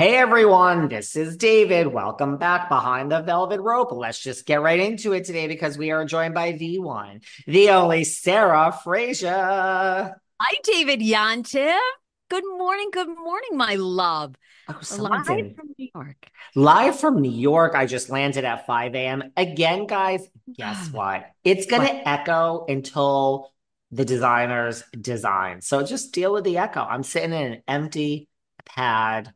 Hey everyone, this is David. Welcome back behind the velvet rope. Let's just get right into it today because we are joined by the one, the only Sarah Fraser. Hi, David Yontef. Good morning. Good morning, my love. Oh, Live in- from New York. live from New York. I just landed at 5 a.m. Again, guys, guess what? It's going to echo until the designers design. So just deal with the echo. I'm sitting in an empty pad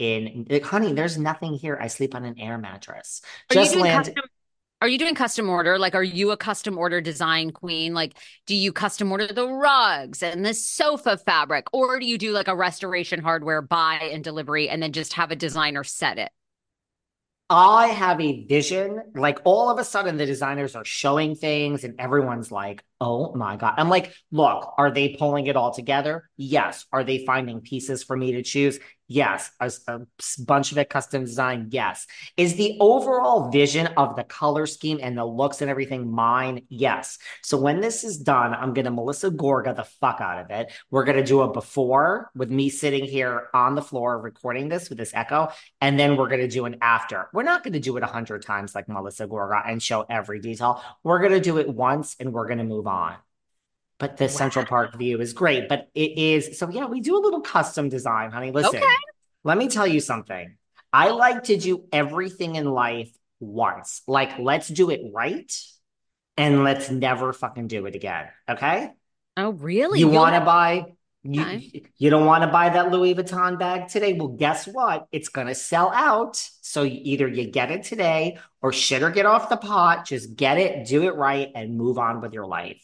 in like, honey, there's nothing here. I sleep on an air mattress. Are Just landed. custom? Are you doing custom order? Like, are you a custom order design queen? Like, do you custom order the rugs and the sofa fabric, or do you do like a restoration hardware buy and delivery and then just have a designer set it? I have a vision. Like all of a sudden, the designers are showing things, and everyone's like, oh my God. I'm like, look, are they pulling it all together? Yes. Are they finding pieces for me to choose? Yes. A, a bunch of it custom designed? Yes. Is the overall vision of the color scheme and the looks and everything mine? Yes. So when this is done, I'm going to Melissa Gorga the fuck out of it. We're going to do a before with me sitting here on the floor recording this with this echo. And then we're going to do an after. We're not going to do it a hundred times like Melissa Gorga and show every detail. We're going to do it once and we're going to move on. But the Central Park view is great. But it is so yeah, we do a little custom design, honey. Listen, Okay. let me tell you something. I like to do everything in life once. Like, let's do it right and let's never fucking do it again. Okay? Oh, really? You want to buy you, Okay. you don't want to buy that Louis Vuitton bag today? Well, guess what? It's gonna sell out. So you- either you get it today or shit or get off the pot. Just get it, do it right, and move on with your life.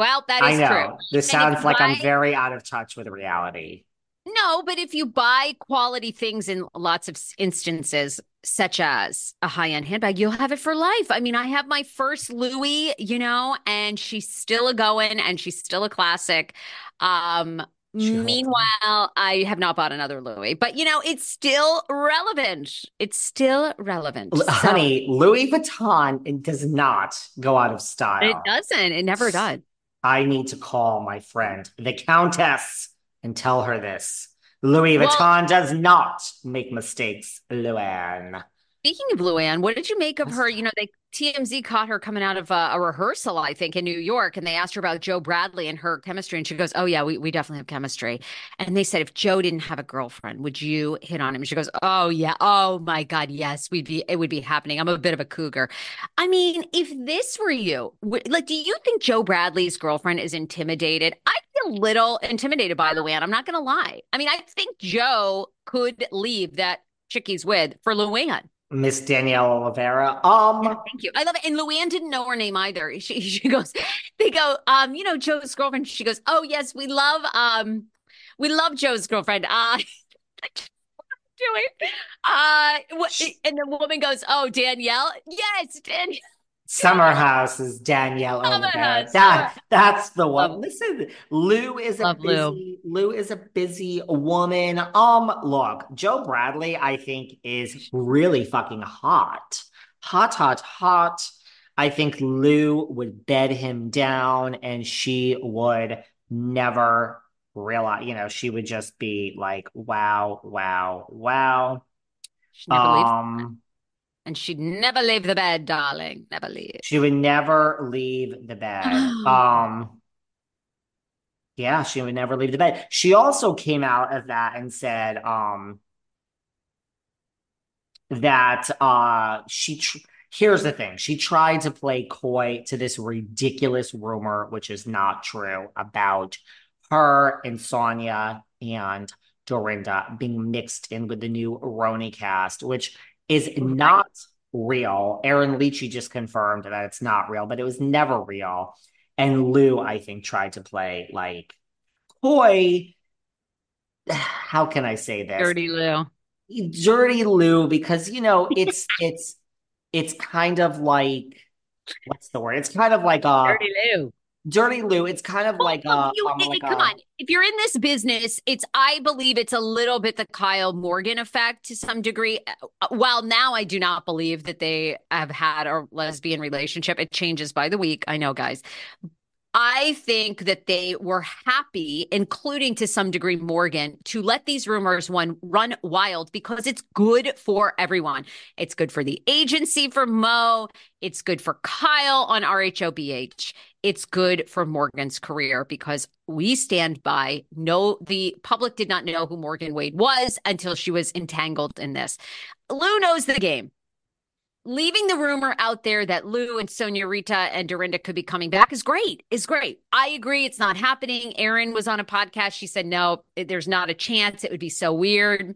Well, that is I know. true. This And sounds like I'm very out of touch with reality. No, but if you buy quality things in lots of instances, such as a high-end handbag, you'll have it for life. I mean, I have my first Louis, you know, and she's still a going and she's still a classic. Um, She holds meanwhile, I have not bought another Louis, but you know, it's still relevant. It's still relevant. L- So- Honey, Louis Vuitton does not go out of style. it doesn't. It never does. I need to call my friend, the Countess, and tell her this. Louis Well- Vuitton does not make mistakes, Luann. Speaking of Luann, what did you make of her? You know, they TMZ caught her coming out of a, a rehearsal, I think, in New York, and they asked her about Joe Bradley and her chemistry, and she goes, "Oh yeah, we we definitely have chemistry." And they said, "If Joe didn't have a girlfriend, would you hit on him?" She goes, "Oh yeah, oh my God, yes, we'd be it would be happening. I'm a bit of a cougar." I mean, if this were you, like, do you think Joe Bradley's girlfriend is intimidated? I feel a little intimidated by Luann. I'm not going to lie. I mean, I think Joe could leave that chick he's with for Luann. Miss Danielle Olivera. Um, Thank you. I love it. And Luann didn't know her name either. She she goes, they go, um, you know, Joe's girlfriend. She goes, Oh yes, we love um we love Joe's girlfriend. Uh doing uh and the woman goes, Oh, Danielle? Yes, Danielle. Summer House is Danielle Olivera. That that's the one. Love- Listen, Lou is a Love Lou. busy Lou is a busy woman. Um, look, Joe Bradley, I think, is really fucking hot. Hot, hot, hot. I think Lou would bed him down and she would never realize, you know, she would just be like, wow, wow, wow. She never leaves Um, and she'd never leave the bed, darling. Never leave. She would never leave the bed. Um, yeah, she would never leave the bed. She also came out of that and said, um, that uh she tr here's the thing. She tried to play coy to this ridiculous rumor, which is not true, about her and Sonja and Dorinda being mixed in with the new RHONY cast, which is not real. Erin Lichy just confirmed that it's not real, but it was never real. And Lou, I think, tried to play like coy. How can I say this? Dirty Lou. Dirty Lou, because you know, it's it's it's kind of like what's the word? It's kind of like a Dirty Lou. Dirty Lou. It's kind of like Well, a you- um, like come a- on. If you're in this business, it's I believe it's a little bit the Kyle Morgan effect to some degree. Uh, While now I do not believe that they have had a lesbian relationship. It changes by the week. I know, guys. I think that they were happy, including to some degree Morgan, to let these rumors one run wild because it's good for everyone. It's good for the agency for Mo. It's good for Kyle on RHOBH. It's good for Morgan's career because we stand by. No, the public did not know who Morgan Wade was until she was entangled in this. Lou knows the game leaving the rumor out there that Lou and Sonja Rita and Dorinda could be coming back is great. Is great. I agree. It's not happening. Erin was on a podcast. She said, no, there's not a chance. It would be so weird.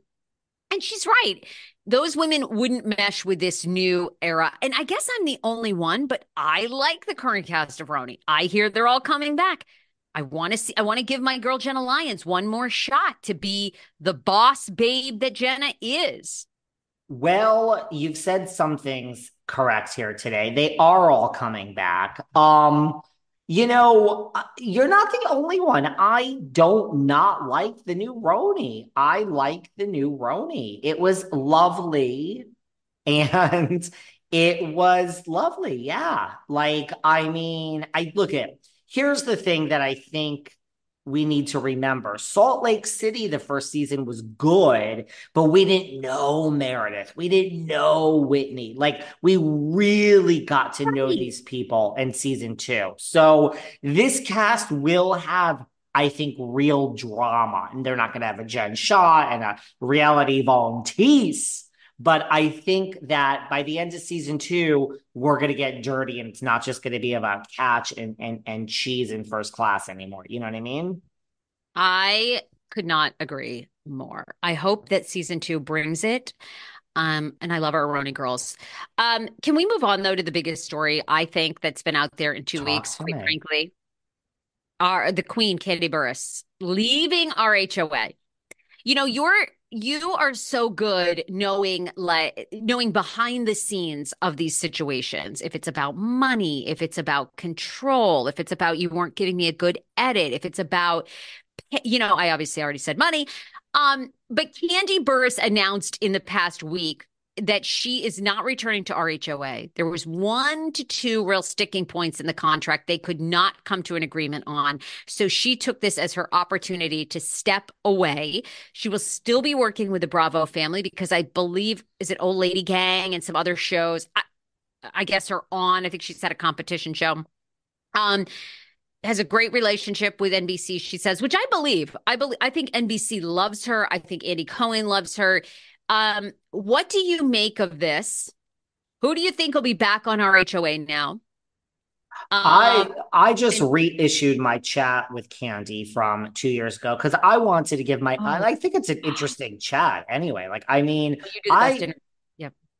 And she's right. Those women wouldn't mesh with this new era. And I guess I'm the only one, but I like the current cast of RHONY. I hear they're all coming back. I want to see, I want to give my girl Jenna Lyons one more shot to be the boss babe that Jenna is. Well, you've said some things correct here today. They are all coming back. Um, you know, uh, you're not the only one. I don't not like the new RHONY. I like the new RHONY. It was lovely and it was lovely. Yeah. Like, I mean, I look at here's the thing that I think we need to remember. Salt Lake City, the first season was good, but we didn't know Meredith. We didn't know Whitney. Like we really got to know these people in season two. So this cast will have, I think, real drama. And they're not going to have a Jen Shah and a Reality Von Tease. But I think that by the end of season two, we're going to get dirty and it's not just going to be about catch and, and, and cheese in first class anymore. You know what I mean? I could not agree more. I hope that season two brings it. Um, and I love our RHONY girls. Um, can we move on though to the biggest story I think that's been out there in two Talk weeks, quite frankly? Our the Queen, Kandi Burruss, leaving RHOA. You know, you're you are so good knowing like knowing behind the scenes of these situations. If it's about money, if it's about control, if it's about you weren't giving me a good edit, if it's about you know, I obviously already said money. Um, but Kandi Burruss announced in the past week that she is not returning to RHOA. There was one to two real sticking points in the contract they could not come to an agreement on. So she took this as her opportunity to step away. She will still be working with the Bravo family because I believe is it Old Lady Gang and some other shows. I, I guess are on. I think she's at a competition show. Um, has a great relationship with NBC. She says, which I believe. I believe. I think NBC loves her. I think Andy Cohen loves her. Um, what do you make of this? Who do you think will be back on RHOA now? I Um, I just reissued my chat with Kandi from two years ago because I wanted to give my Oh. I, I think it's an interesting chat anyway. Like I mean, you do the I- dinner.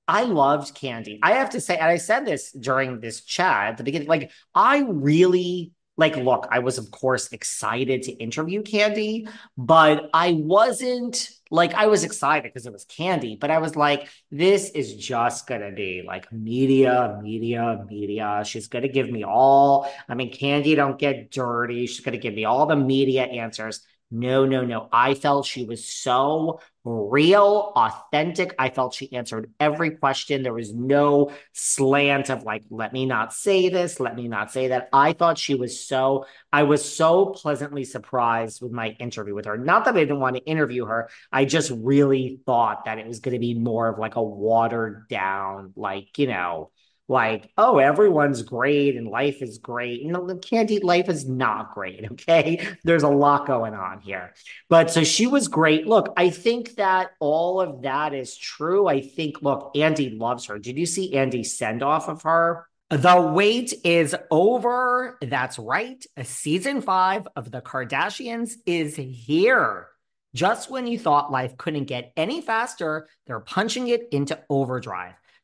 I loved Kandi. I have to say, and I said this during this chat at the beginning, like I really like look, I was of course excited to interview Kandi, but I wasn't like I was excited because it was Kandi, but I was like, this is just gonna be like media, media, media. She's gonna give me all, I mean, Kandi don't get dirty. She's gonna give me all the media answers. No, no, no. I felt she was so real, authentic. I felt she answered every question. There was no slant of like, let me not say this, let me not say that. I thought she was so, I was so pleasantly surprised with my interview with her. Not that I didn't want to interview her, I just really thought that it was going to be more of like a watered down, like, you know, like, oh, everyone's great and life is great. You know, Kandi, life is not great. Okay. There's a lot going on here. But so she was great. Look, I think that all of that is true. I think, look, Andy loves her. Did you see Andy's send off of her? The wait is over. That's right. Season five of The Kardashians is here. Just when you thought life couldn't get any faster, they're punching it into overdrive.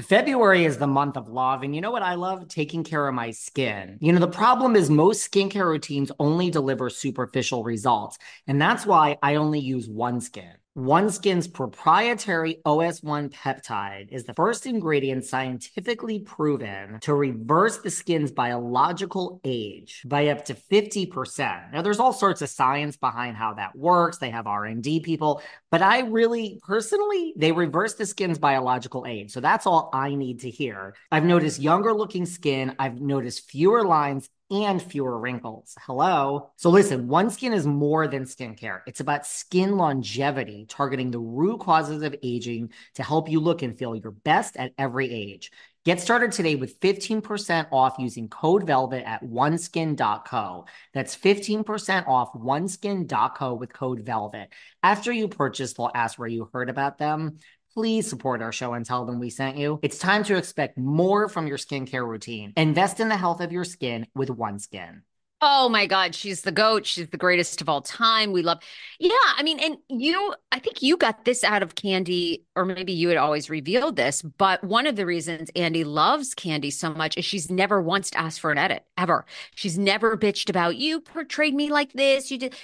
February is the month of love. And you know what I love? Taking care of my skin. You know, the problem is most skincare routines only deliver superficial results. And that's why I only use OneSkin. OneSkin's proprietary OS1 peptide is the first ingredient scientifically proven to reverse the skin's biological age by up to 50%. Now there's all sorts of science behind how that works. They have R&D people, but I really personally they reverse the skin's biological age. So that's all I need to hear. I've noticed younger looking skin, I've noticed fewer lines and fewer wrinkles. Hello. So listen, OneSkin is more than skincare. It's about skin longevity, targeting the root causes of aging to help you look and feel your best at every age. Get started today with 15% off using code VELVET at oneskin.co. That's 15% off oneskin.co with code VELVET. After you purchase, they'll ask where you heard about them please support our show and tell them we sent you. It's time to expect more from your skincare routine. Invest in the health of your skin with OneSkin. Oh my God, she's the goat. She's the greatest of all time. We love, yeah. I mean, and you, I think you got this out of Kandi, or maybe you had always revealed this. But one of the reasons Andy loves Kandi so much is she's never once asked for an edit ever. She's never bitched about you portrayed me like this. You did.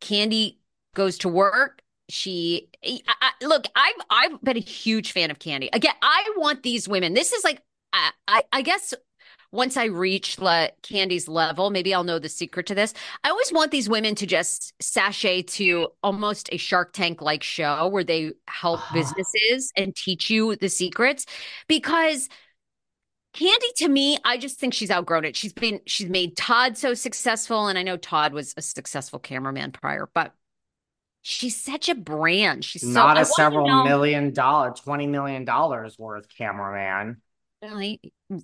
Kandi goes to work she I, I, look i've i've been a huge fan of kandi. Again i want these women this is like i i, I guess once i reach le, kandi's level maybe i'll know the secret to this. I always want these women to just sashay to almost a shark tank like show where they help ah. businesses and teach you the secrets because Kandi to me, I just think she's outgrown it. She's been she's made Todd so successful and I know Todd was a successful cameraman prior, but She's such a brand. She's not so, a several million dollar, twenty million dollars worth cameraman.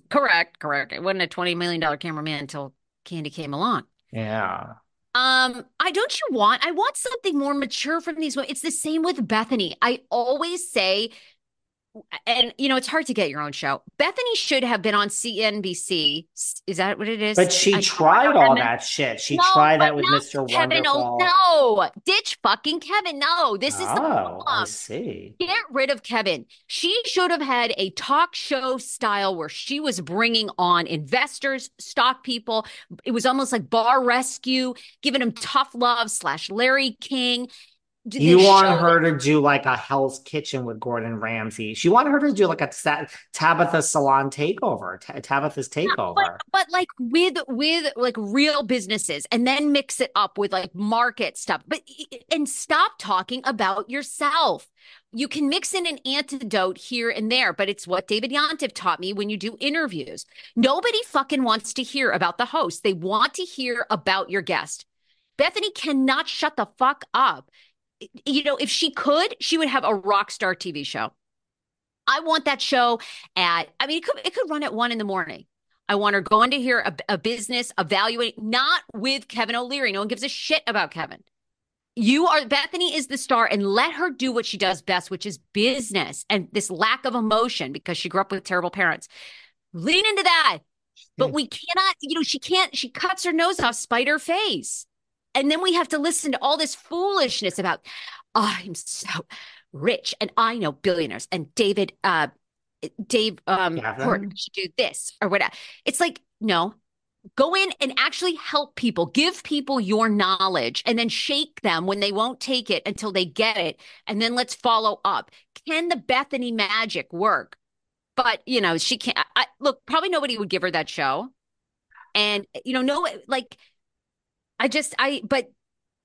Correct, correct. It wasn't a twenty million dollar cameraman until Kandi came along. Yeah. Um, I don't you want? I want something more mature from these women. It's the same with Bethenny. I always say and you know it's hard to get your own show. Bethenny should have been on CNBC. Is that what it is? But she I tried all that shit. She no, tried that with Mr. Kevin, oh, Wonderful. Oh, no, ditch fucking Kevin. No, this is oh, the problem. I see. Get rid of Kevin. She should have had a talk show style where she was bringing on investors, stock people. It was almost like Bar Rescue, giving them tough love slash Larry King you want her to do like a Hell's Kitchen with Gordon Ramsay. She wanted her to do like a Tabatha Salon takeover, T- Tabatha's takeover. But, but, like with with like real businesses, and then mix it up with like market stuff. But and stop talking about yourself. You can mix in an antidote here and there, but it's what David Yontef taught me when you do interviews. Nobody fucking wants to hear about the host. They want to hear about your guest. Bethenny cannot shut the fuck up you know, if she could, she would have a rock star TV show. I want that show at, I mean, it could, it could run at one in the morning. I want her going to hear a, a business evaluate, not with Kevin O'Leary. No one gives a shit about Kevin. You are Bethenny is the star and let her do what she does best, which is business and this lack of emotion because she grew up with terrible parents. Lean into that. But we cannot, you know, she can't, she cuts her nose off, spite her face. And then we have to listen to all this foolishness about, oh, I'm so rich and I know billionaires and David, uh, Dave um Horton should do this or whatever. It's like, no, go in and actually help people, give people your knowledge and then shake them when they won't take it until they get it. And then let's follow up. Can the bethenny magic work? But, you know, she can't. I, look, probably nobody would give her that show. And, you know, no, like, I just, I, but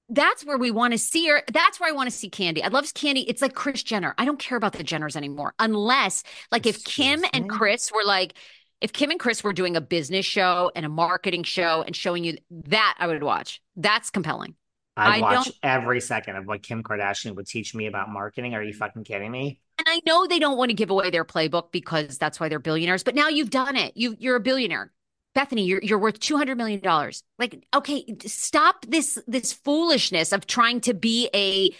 that's where we want to see her. That's where I want to see Kandi. I love Kandi. It's like Kris Jenner. I don't care about the Jenners anymore, unless like if Kim and Kris were like, if Kim and Kris were doing a business show and a marketing show and showing you that, I would watch. That's compelling. I'd I watch every second of what Kim Kardashian would teach me about marketing. Are you fucking kidding me? And I know they don't want to give away their playbook because that's why they're billionaires. But now you've done it. You you're a billionaire. Bethenny, you're you're worth two hundred million dollars. Like, okay, stop this this foolishness of trying to be a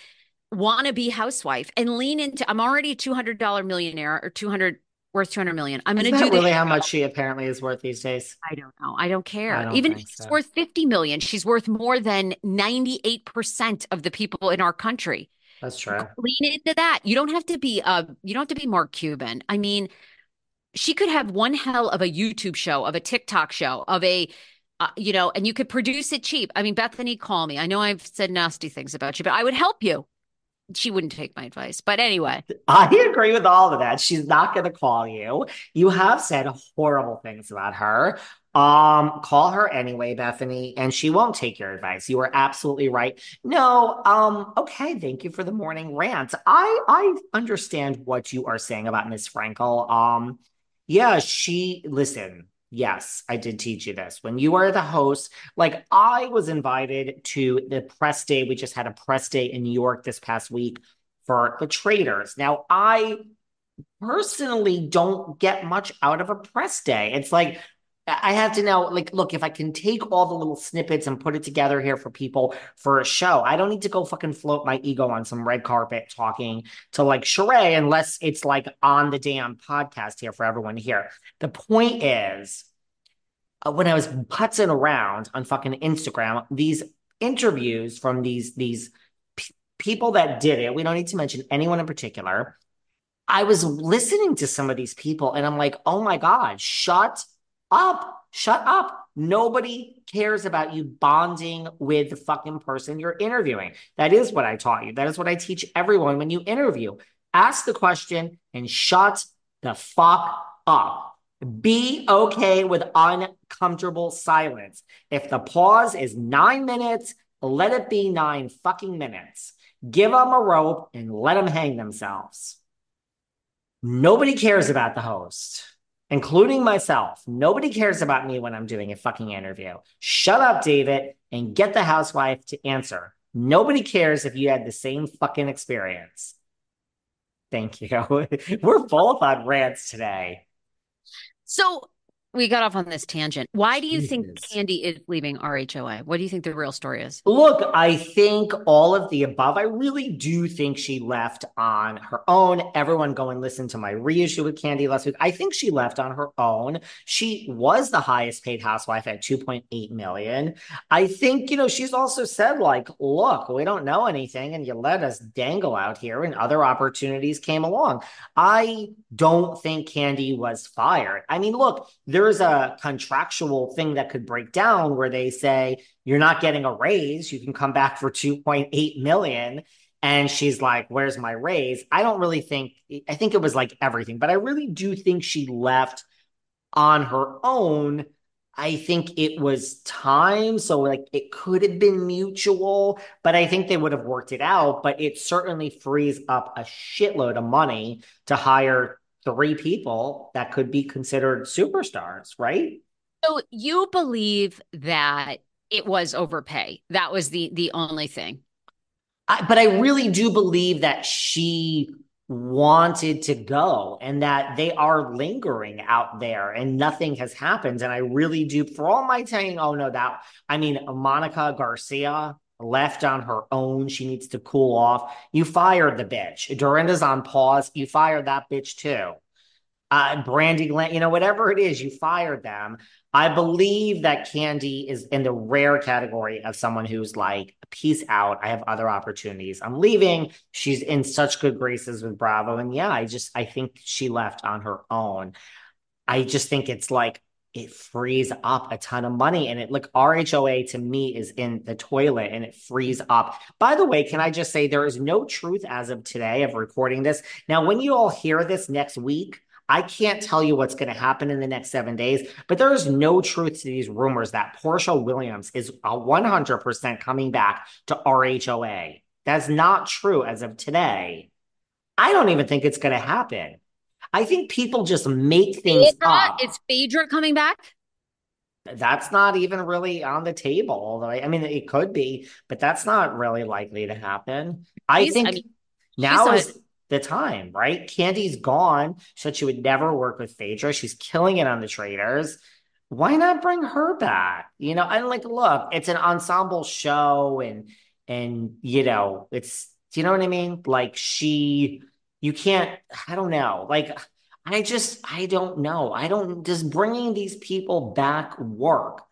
wannabe housewife and lean into. I'm already a two hundred dollar millionaire or two hundred worth two hundred million. I'm going to do really how much she apparently is worth these days. I don't know. I don't care. I don't Even if she's so. worth fifty million, she's worth more than ninety eight percent of the people in our country. That's true. Lean into that. You don't have to be uh you don't have to be Mark Cuban. I mean, she could have one hell of a YouTube show, of a TikTok show, of a, uh, you know, and you could produce it cheap. I mean, Bethenny, call me. I know I've said nasty things about you, but I would help you. She wouldn't take my advice. But anyway, I agree with all of that. She's not going to call you. You have said horrible things about her. Um, call her anyway, Bethenny, and she won't take your advice. You are absolutely right. No, um, okay, thank you for the morning rant. I I understand what you are saying about Miss Frankel. Um, yeah, she, listen, yes, I did teach you this. When you are the host, like I was invited to the press day. We just had a press day in New York this past week for the Traitors. Now, I personally don't get much out of a press day. It's like I have to now, like, look, if I can take all the little snippets and put it together here for people for a show, I don't need to go fucking float my ego on some red carpet talking to like Sheree unless it's like on the damn podcast here for everyone to hear. The point is, uh, when I was putzing around on fucking Instagram, these interviews from these, these p- people that did it, we don't need to mention anyone in particular. I was listening to some of these people and I'm like, oh my God, shut up. Shut up. Nobody cares about you bonding with the fucking person you're interviewing. That is what I taught you. That is what I teach everyone when you interview. Ask the question and shut the fuck up. Be okay with uncomfortable silence. If the pause is nine minutes, let it be nine fucking minutes. Give them a rope and let them hang themselves. Nobody cares about the host including myself. Nobody cares about me when I'm doing a fucking interview. Shut up, David, and get the housewife to answer. Nobody cares if you had the same fucking experience. Thank you. We're both on rants today. So we got off on this tangent. Why do you think Kandi is leaving RHOA? What do you think the real story is? Look, I think all of the above. I really do think she left on her own. Everyone go and listen to my reissue with Kandi last week. I think she left on her own. She was the highest paid housewife at 2.8 million. I think, you know, she's also said, like, look, we don't know anything, and you let us dangle out here, and other opportunities came along. I don't think Kandi was fired. I mean, look, there there's a contractual thing that could break down where they say you're not getting a raise. You can come back for 2.8 million. And she's like where's my raise? I don't really think i think it was like everything but i really do think she left on her own. I think it was time so like it could have been mutual but i think they would have worked it out. But it certainly frees up a shitload of money to hire three people that could be considered superstars, right? So you believe that it was overpay. That was the the only thing. I, but I really do believe that she wanted to go and that they are lingering out there and nothing has happened. And I really do, for all my saying, oh no, that, I mean, Monica Garcia left on her own. She needs to cool off. You fired the bitch. Dorinda's on pause. You fired that bitch too. Uh, Brandy Brandi, you know, whatever it is, you fired them. I believe that Kandi is in the rare category of someone who's like, peace out. I have other opportunities. I'm leaving. She's in such good graces with Bravo. And yeah, I just, I think she left on her own. I just think it's like, it frees up a ton of money and it like RHOA to me is in the toilet and it frees up. By the way, can I just say there is no truth as of today of recording this. Now, when you all hear this next week, I can't tell you what's going to happen in the next seven days, but there is no truth to these rumors that Porsha Williams is uh, a 100% coming back to RHOA. That's not true as of today. I don't even think it's going to happen. I think people just make things Phaedra, up. Is Phaedra coming back? That's not even really on the table. Although I mean, it could be, but that's not really likely to happen. I She's- think I mean, now is the time, right? Kandi's gone. Said she would never work with Phaedra. She's killing it on the Traitors. Why not bring her back? You know, and like, look, it's an ensemble show, and and you know, it's do you know what I mean? Like she, you can't. I don't know. Like, I just, I don't know. I don't. Does bringing these people back work?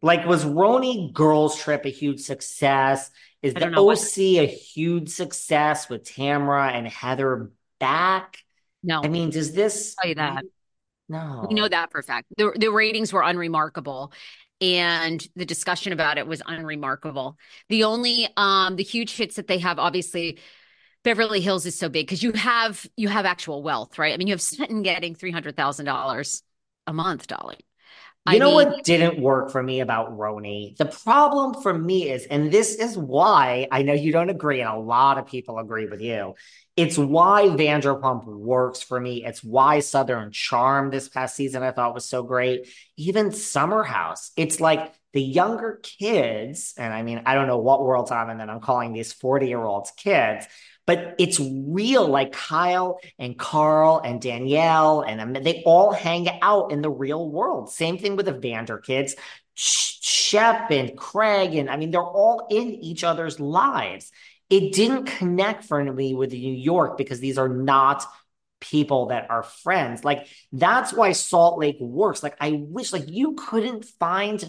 Like, was RHONY Girls Trip a huge success? Is the don't what- OC a huge success with Tamra and Heather back? No, I mean, does this tell you that. No. We know that for a fact. The the ratings were unremarkable and the discussion about it was unremarkable. The only um the huge hits that they have obviously Beverly Hills is so big because you have you have actual wealth, right? I mean, you have Smitten getting $300,000 a month, Dolly. You I know mean- what didn't work for me about RHONY? The problem for me is, and this is why I know you don't agree, and a lot of people agree with you. It's why Vanderpump works for me. It's why Southern Charm this past season I thought was so great. Even Summer House. It's like the younger kids, and I mean, I don't know what world I'm in that I'm calling these 40 year olds kids, but it's real. Like Kyle and Carl and Danielle, and they all hang out in the real world. Same thing with the Vander kids, Shep and Craig, and I mean, they're all in each other's lives. It didn't connect for me with New York because these are not people that are friends. Like that's why Salt Lake works. Like I wish, like you couldn't find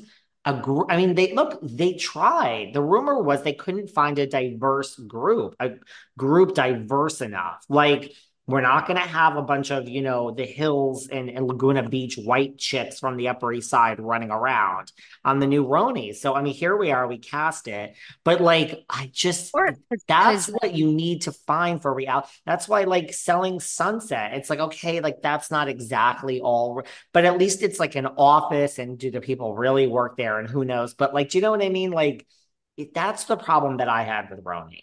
a group. I mean, they look, they tried. The rumor was they couldn't find a diverse group, a group diverse enough. Like, we're not going to have a bunch of, you know, the hills and, and Laguna Beach white chicks from the Upper East Side running around on the new RHONY. So, I mean, here we are, we cast it. But like, I just, that's what you need to find for reality. That's why, like, selling Sunset, it's like, okay, like, that's not exactly all, but at least it's like an office. And do the people really work there? And who knows? But, like, do you know what I mean? Like, it, that's the problem that I had with RHONY.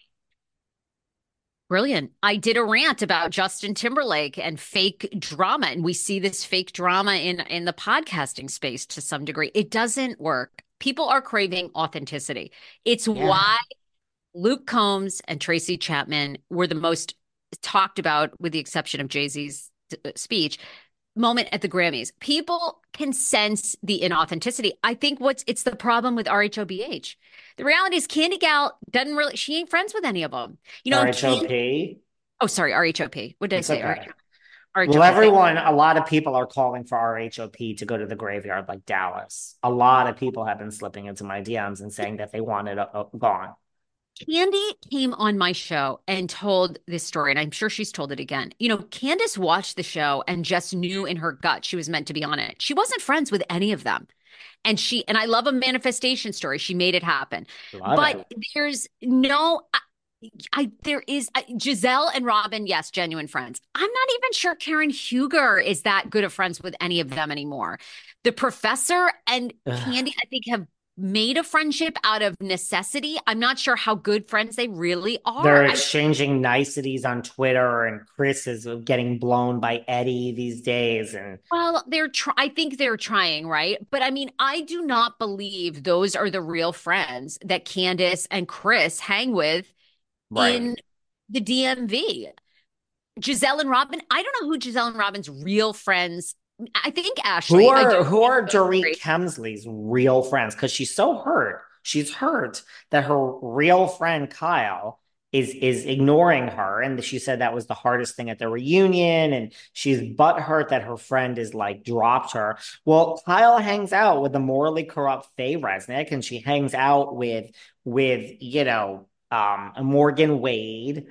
Brilliant. I did a rant about Justin Timberlake and fake drama and we see this fake drama in in the podcasting space to some degree. It doesn't work. People are craving authenticity. It's Yeah. why Luke Combs and Tracy Chapman were the most talked about with the exception of Jay-Z's uh, speech moment at the Grammys. People can sense the inauthenticity. I think what's it's the problem with RHOBH. The reality is Candy Gal doesn't really she ain't friends with any of them. You know, Candy- RHOP. Oh, sorry, RHOP. What did It's I say? okay. RHOP. Well, everyone, a lot of people are calling for RHOP to go to the graveyard like Dallas. A lot of people have been slipping into my DMs and saying that they want it uh, gone. Candy came on my show and told this story, and I'm sure she's told it again. You know, Candiace watched the show and just knew in her gut she was meant to be on it. She wasn't friends with any of them. And she, and I love a manifestation story. She made it happen. Love but it. there's no I, I there is I, Gizelle and Robin yes genuine friends I'm not even sure Karen Huger is that good of friends with any of them anymore the professor and Ugh. Candy I think have made a friendship out of necessity I'm not sure how good friends they really are They're I- exchanging niceties on Twitter, and Chris is getting blown by Eddie these days. And Well, they're try- I think they're trying, right? But I mean, I do not believe those are the real friends that Candiace and Chris hang with right. in the DMV. Gizelle and Robin, I don't know who Gizelle and Robin's real friends. I think Ashley. Who are who are Dorit Kemsley's real friends? Because she's so hurt. She's hurt that her real friend Kyle is is ignoring her and she said that was the hardest thing at the reunion and she's butthurt that her friend is like dropped her well kyle hangs out with the morally corrupt faye resnick and she hangs out with with you know um morgan wade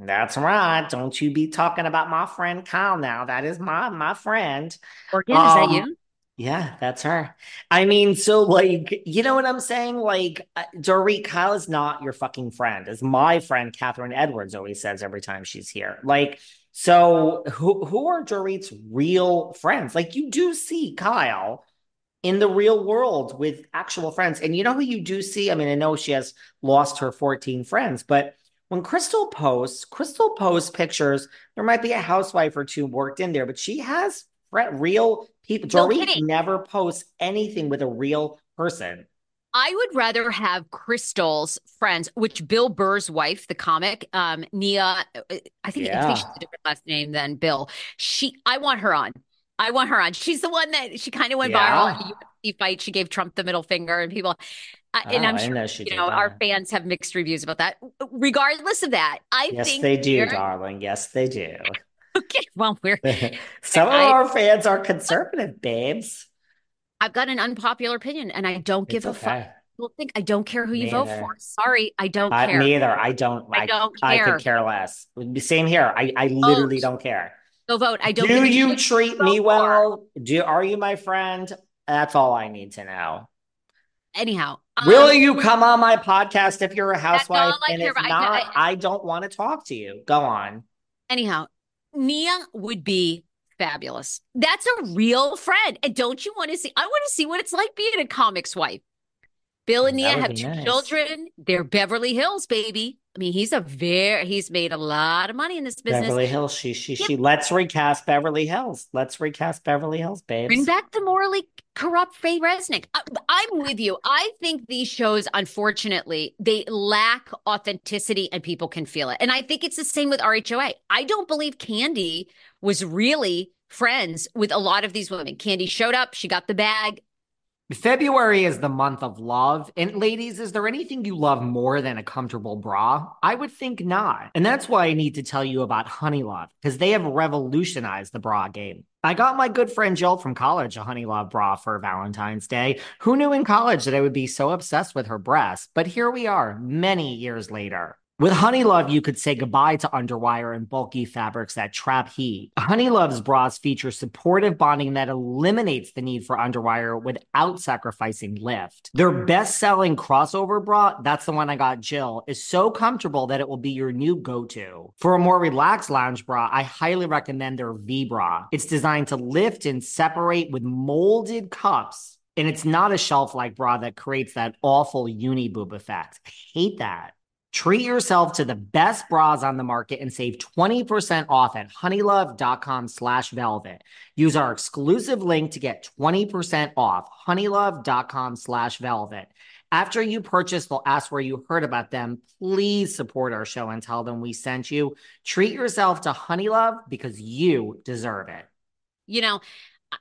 that's right don't you be talking about my friend kyle now that is my my friend morgan um, is that um, you yeah, that's her. I mean, so like, you know what I'm saying? Like, uh, Dorit Kyle is not your fucking friend, as my friend Catherine Edwards always says every time she's here. Like, so who who are Dorit's real friends? Like, you do see Kyle in the real world with actual friends, and you know who you do see. I mean, I know she has lost her 14 friends, but when Crystal posts, Crystal posts pictures. There might be a housewife or two worked in there, but she has real people. Dorit never posts anything with a real person. I would rather have Crystal's friends, which Bill Burr's wife, the comic, um, Nia, uh, I think, yeah. I think she's a different last name than Bill. She, I want her on. I want her on. She's the one that she kind of went yeah. viral UFC fight. She gave Trump the middle finger, and people, uh, and oh, I'm sure know you know that. our fans have mixed reviews about that. Regardless of that, I yes, think they do, darling. Yes, they do. okay, well, we're some of I, our fans are conservative, babes. I've got an unpopular opinion, and I don't give it's a okay. fuck. People think I don't care who you vote for. Sorry, I don't uh, care. Neither. I don't. I, I don't care. I could care less. Same here. I, I literally don't care. Go vote. I don't. Do you treat me well? Do are you my friend? That's all I need to know. Anyhow, will um, you come on my podcast if you're a housewife? And if not, I, I don't want to talk to you. Go on. Anyhow, Nia would be fabulous. That's a real friend. And don't you want to see? I want to see what it's like being a comic's wife. Bill and Nia have two nice. children. They're Beverly Hills, baby. I mean, he's a very he's made a lot of money in this business. Beverly Hills. She she yep. she let's recast Beverly Hills. Let's recast Beverly Hills, babe. Bring back the morally corrupt Faye Resnick. I, I'm with you. I think these shows, unfortunately, they lack authenticity and people can feel it. And I think it's the same with RHOA. I don't believe Kandi was really friends with a lot of these women. Kandi showed up, she got the bag. February is the month of love. And ladies, is there anything you love more than a comfortable bra? I would think not. And that's why I need to tell you about Honeylove, because they have revolutionized the bra game. I got my good friend Jill from college a Honeylove bra for Valentine's Day. Who knew in college that I would be so obsessed with her breasts? But here we are, many years later. With Honeylove, you could say goodbye to underwire and bulky fabrics that trap heat. Honeylove's bras feature supportive bonding that eliminates the need for underwire without sacrificing lift. Their best selling crossover bra, that's the one I got Jill, is so comfortable that it will be your new go to. For a more relaxed lounge bra, I highly recommend their V bra. It's designed to lift and separate with molded cups. And it's not a shelf like bra that creates that awful uni boob effect. I hate that. Treat yourself to the best bras on the market and save 20% off at honeylove.com slash velvet. Use our exclusive link to get 20% off honeylove.com slash velvet. After you purchase, they'll ask where you heard about them. Please support our show and tell them we sent you. Treat yourself to Honeylove because you deserve it. You know,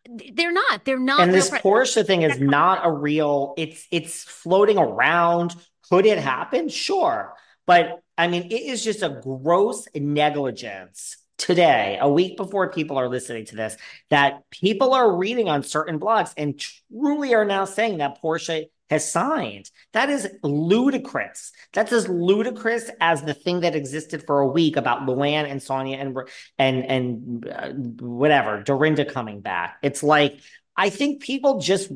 they're not. They're not. And this Porsha thing is not a real. It's it's floating around could it happen? Sure. But I mean, it is just a gross negligence today, a week before people are listening to this, that people are reading on certain blogs and truly are now saying that Porsha has signed. That is ludicrous. That's as ludicrous as the thing that existed for a week about Luann and Sonja and and and uh, whatever Dorinda coming back. It's like I think people just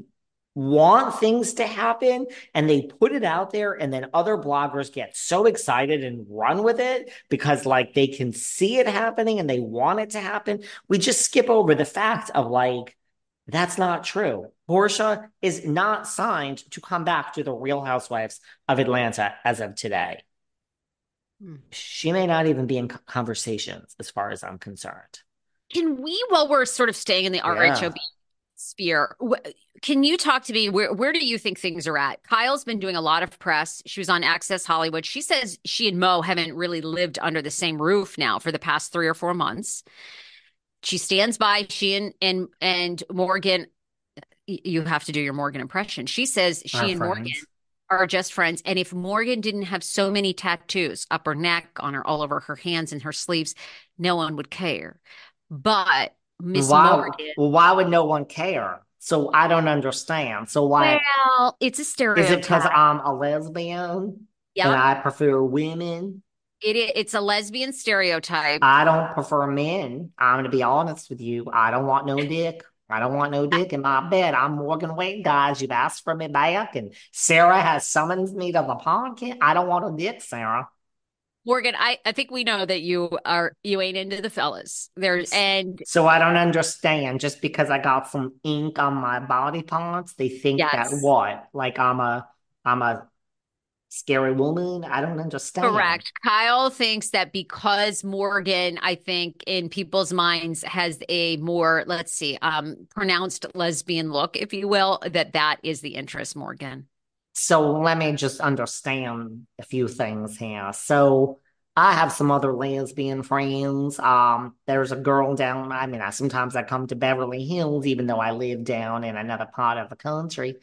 want things to happen and they put it out there and then other bloggers get so excited and run with it because like they can see it happening and they want it to happen. We just skip over the fact of like that's not true. Porsha is not signed to come back to the Real Housewives of Atlanta as of today. Hmm. she may not even be in conversations as far as I'm concerned. Can we while we're sort of staying in the RHOB sphere. Can you talk to me? Where where do you think things are at? Kyle's been doing a lot of press. She was on Access Hollywood. She says she and Mo haven't really lived under the same roof now for the past three or four months. She stands by she and and and Morgan. You have to do your Morgan impression. She says she Our and friends. Morgan are just friends. And if Morgan didn't have so many tattoos up her neck, on her, all over her hands and her sleeves, no one would care. But Miss Why, why would no one care? So I don't understand. So why well, it's a stereotype. is it because I'm a lesbian yeah, and I prefer women? it, it's a lesbian stereotype. I don't prefer men. I'm gonna be honest with you. I don't want no dick. I don't want no dick in my bed. I'm Morgan Wade, guys. You've asked for me back, and Sarah has summoned me to the podcast. I don't want a dick, Sarah. Morgan, I, I think we know that you are you ain't into the fellas. There's and So I don't understand. Just because I got some ink on my body parts, they think that what? Like I'm a I'm a scary woman. I don't understand. correct. Kyle thinks that because Morgan, I think in people's minds has a more, let's see, um, pronounced lesbian look, if you will, that that is the interest, Morgan. So let me just understand a few things here. So I have some other lesbian friends. Um, there's a girl down, I mean, I sometimes I come to Beverly Hills, even though I live down in another part of the country.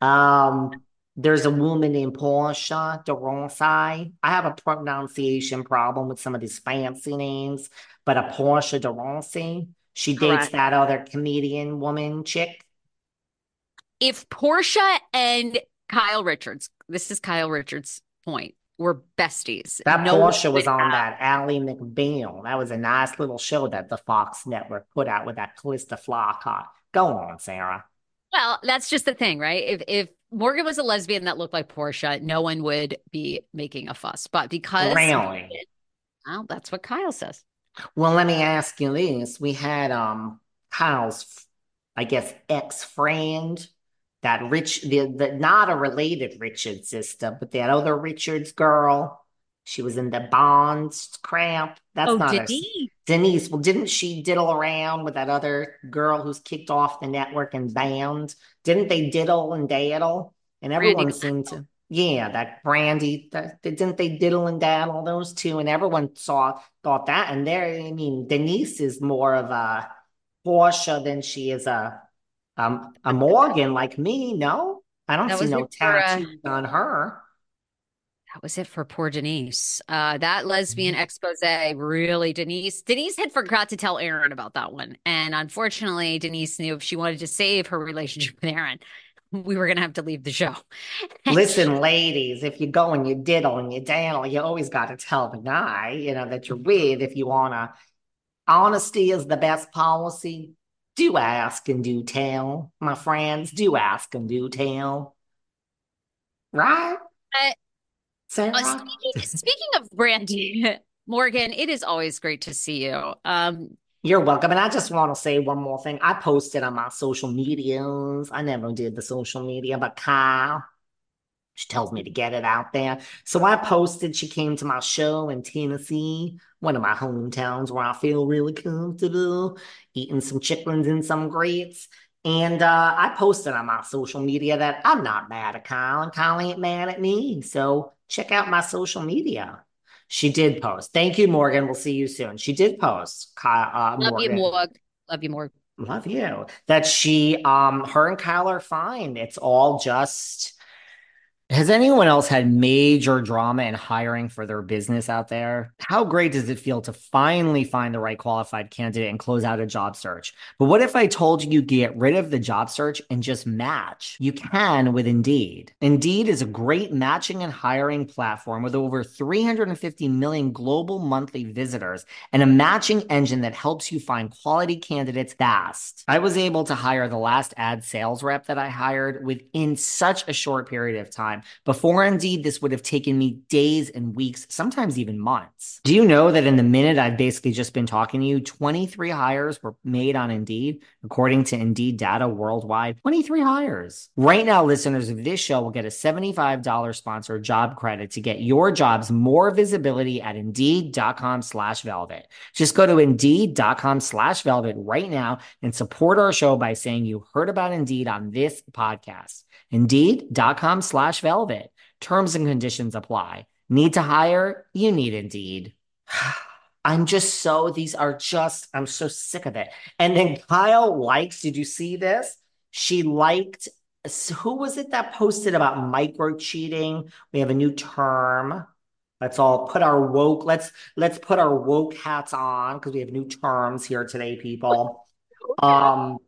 Um, there's a woman named Portia de Rossi. I have a pronunciation problem with some of these fancy names, but a Portia de Rossi. She dates that other comedian woman chick. If Portia and Kyle Richards, this is Kyle Richards' point, We're besties. That no Portia was on that Ally McBeal. That was a nice little show that the Fox network put out with that Calista Flockhart. Go on, Sarah. Well, that's just the thing, right? If if Morgan was a lesbian that looked like Portia, no one would be making a fuss. But because Really? well, that's what Kyle says. Well, let me ask you this. We had um Kyle's, I guess, ex-friend, that rich the, the not a related Richard sister, but that other Richards girl. She was in the Bonds crap. That's Oh, not her. Denise. Denise, well, didn't she diddle around with that other girl who's kicked off the network and banned? Didn't they diddle and daddle? And everyone Brandi seemed to, yeah, that Brandi, that, didn't they diddle and daddle those two? And everyone saw thought that. And there, I mean, Denise is more of a Portia than she is a um a Morgan like me. No, I don't That see no for, uh, tattoos on her. That was it for poor Denise. Uh, that lesbian Mm-hmm. expose really Denise. Denise had forgot to tell Aaron about that one, and unfortunately, Denise knew if she wanted to save her relationship with Aaron, we were gonna have to leave the show. Listen, ladies, if you go and you diddle and you daddle, you always got to tell the guy, you know, that you're with if you wanna. Honesty is the best policy. Do ask and do tell, my friends. Do ask and do tell. Right? Uh, Sarah? Uh, speaking, speaking of Brandi, Morgan, it is always great to see you. Um, You're welcome. And I just want to say one more thing. I posted on my social medias. I never did the social media, but Kyle, she tells me to get it out there. So I posted she came to my show in Tennessee, one of my hometowns where I feel really comfortable, eating some chitlins and some grits. And uh, I posted on my social media that I'm not mad at Kyle, and Kyle ain't mad at me. So check out my social media. She did post. Thank you, Morgan. We'll see you soon. She did post. Kyle, uh, love you, Morgan. Morg. Love you, Morg. Love you. That she, um, her and Kyle are fine. It's all just. Has anyone else had major drama in hiring for their business out there? How great does it feel to finally find the right qualified candidate and close out a job search? But what if I told you you get rid of the job search and just match? You can with Indeed. Indeed is a great matching and hiring platform with over 350 million global monthly visitors and a matching engine that helps you find quality candidates fast. I was able to hire the last ad sales rep that I hired within such a short period of time time. Before Indeed, this would have taken me days and weeks, sometimes even months. Do you know that in the minute I've basically just been talking to you, 23 hires were made on Indeed, according to Indeed data worldwide? 23 hires. Right now, listeners of this show will get a $75 sponsored job credit to get your jobs more visibility at Indeed.com slash Velvet. Just go to Indeed.com slash Velvet right now and support our show by saying you heard about Indeed on this podcast. Indeed.com slash velvet. Terms and conditions apply. Need to hire? You need Indeed. I'm just so, these are just, I'm so sick of it. And then Kyle likes, did you see this? She liked, who was it that posted about micro cheating? We have a new term. Let's all put our woke, let's let's put our woke hats on because we have new terms here today, people. Um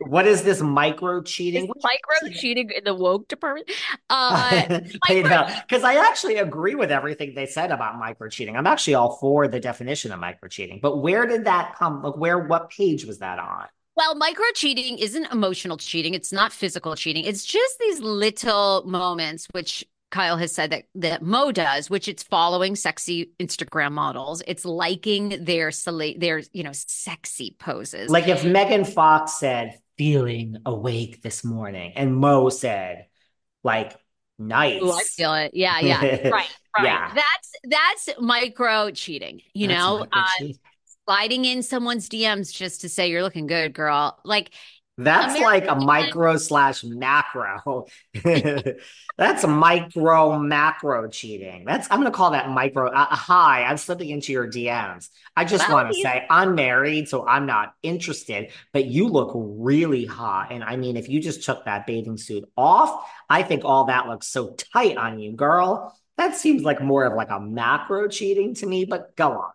what is this micro cheating? Micro cheating in the woke department. Uh, because I actually agree with everything they said about micro cheating. I'm actually all for the definition of micro cheating. But where did that come? Like, where? What page was that on? Well, micro cheating isn't emotional cheating. It's not physical cheating. It's just these little moments, which Kyle has said that that Mo does, which it's following sexy Instagram models. It's liking their their you know sexy poses. Like if Megan Fox said, "Feeling awake this morning," and Mo said, "Like nice." Ooh, I feel it. Yeah, yeah, right, right. Yeah. That's that's micro cheating. You that's know, uh, sliding in someone's DMs just to say you're looking good, girl. Like that's American like a micro slash macro. That's micro macro cheating. That's I'm gonna call that micro. Uh, hi, I'm slipping into your DMs. I just want to say I'm married, so I'm not interested. But you look really hot, and I mean, if you just took that bathing suit off, I think all that looks so tight on you, girl. That seems like more of like a macro cheating to me. But go on.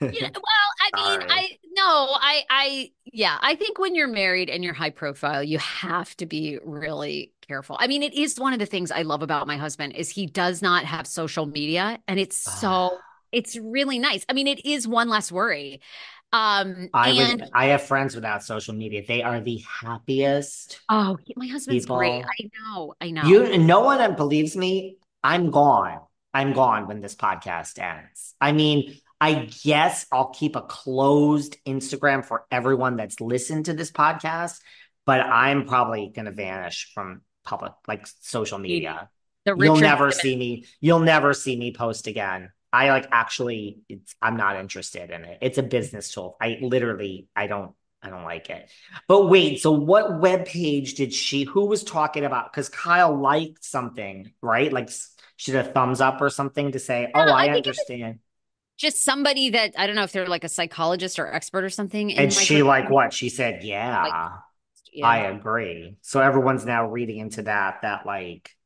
well, I mean, I no, I, I, yeah, I think when you're married and you're high profile, you have to be really careful. I mean, it is one of the things I love about my husband is he does not have social media, and it's so, ah. it's really nice. I mean, it is one less worry. Um, I and, would, I have friends without social media. They are the happiest. Oh, my husband's people. great. I know, I know. You, no one believes me. I'm gone. I'm gone when this podcast ends. I mean, I guess I'll keep a closed Instagram for everyone that's listened to this podcast, but I'm probably going to vanish from public, like social media. You'll never see me. You'll never see me post again. I like actually, it's, I'm not interested in it. It's a business tool. I literally, I don't, I don't like it. But wait, so what web page did she? Who was talking about? Because Kyle liked something, right? Like she did a thumbs up or something to say, "Oh, I, I understand." Just somebody that I don't know if they're like a psychologist or expert or something. And she like what? She said, yeah, like, yeah, I agree. So everyone's now reading into that, that like,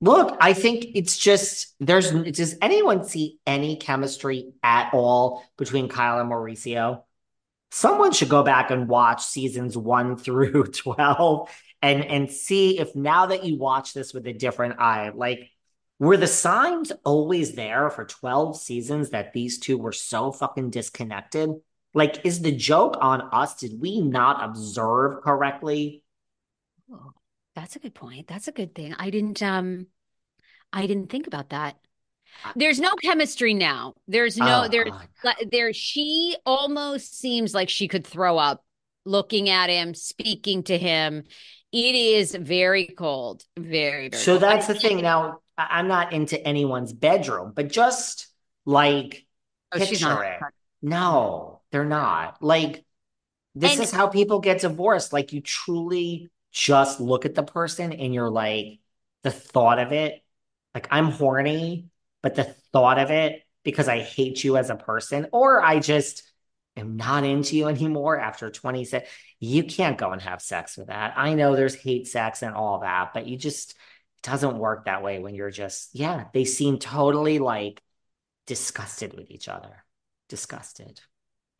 look, I think it's just, there's, does anyone see any chemistry at all between Kyle and Mauricio? Someone should go back and watch seasons one through 12 and, and see if now that you watch this with a different eye, like, were the signs always there for 12 seasons that these two were so fucking disconnected? Like, is the joke on us? Did we not observe correctly? Oh, that's a good point. That's a good thing. I didn't um I didn't think about that. There's no chemistry now. There's no oh, there's there she almost seems like she could throw up looking at him, speaking to him. It is very cold. Very, very So cold. that's the thing. Now I'm not into anyone's bedroom, but just like oh, picture it. No, they're not. Like this and, is how people get divorced. Like you truly just look at the person and you're like, the thought of it, like I'm horny, but the thought of it because I hate you as a person, or I just am not into you anymore after 26. You can't go and have sex with that. I know there's hate sex and all that, but you just doesn't work that way when you're just, yeah, they seem totally like disgusted with each other. Disgusted.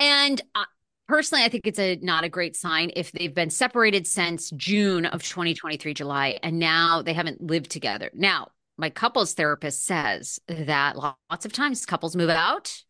And uh, personally, I think it's a not a great sign if they've been separated since June of 2023, July, and now they haven't lived together. Now, my couples therapist says that lots of times couples move out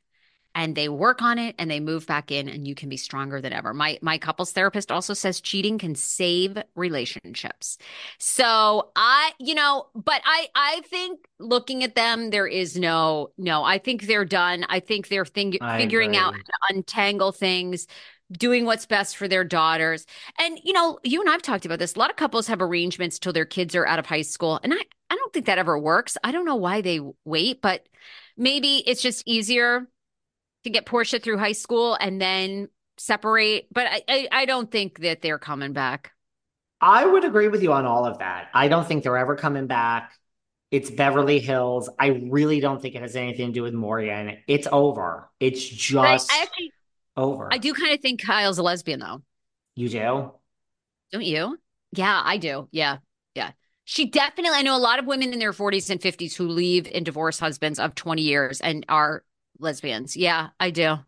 and they work on it and they move back in and you can be stronger than ever. My my couples therapist also says cheating can save relationships. So I, you know, but I I think looking at them there is no no, I think they're done. I think they're thing, figuring out how to untangle things doing what's best for their daughters. And you know, you and I've talked about this. A lot of couples have arrangements till their kids are out of high school, and I I don't think that ever works. I don't know why they wait, but maybe it's just easier to get Portia through high school and then separate. But I, I, I don't think that they're coming back. I would agree with you on all of that. I don't think they're ever coming back. It's Beverly Hills. I really don't think it has anything to do with Morgan. It's over. It's just I, I actually, over. I do kind of think Kyle's a lesbian, though. You do? Don't you? Yeah, I do. Yeah. Yeah. She definitely, I know a lot of women in their 40s and 50s who leave in divorce husbands of 20 years and are lesbians. Yeah, I do.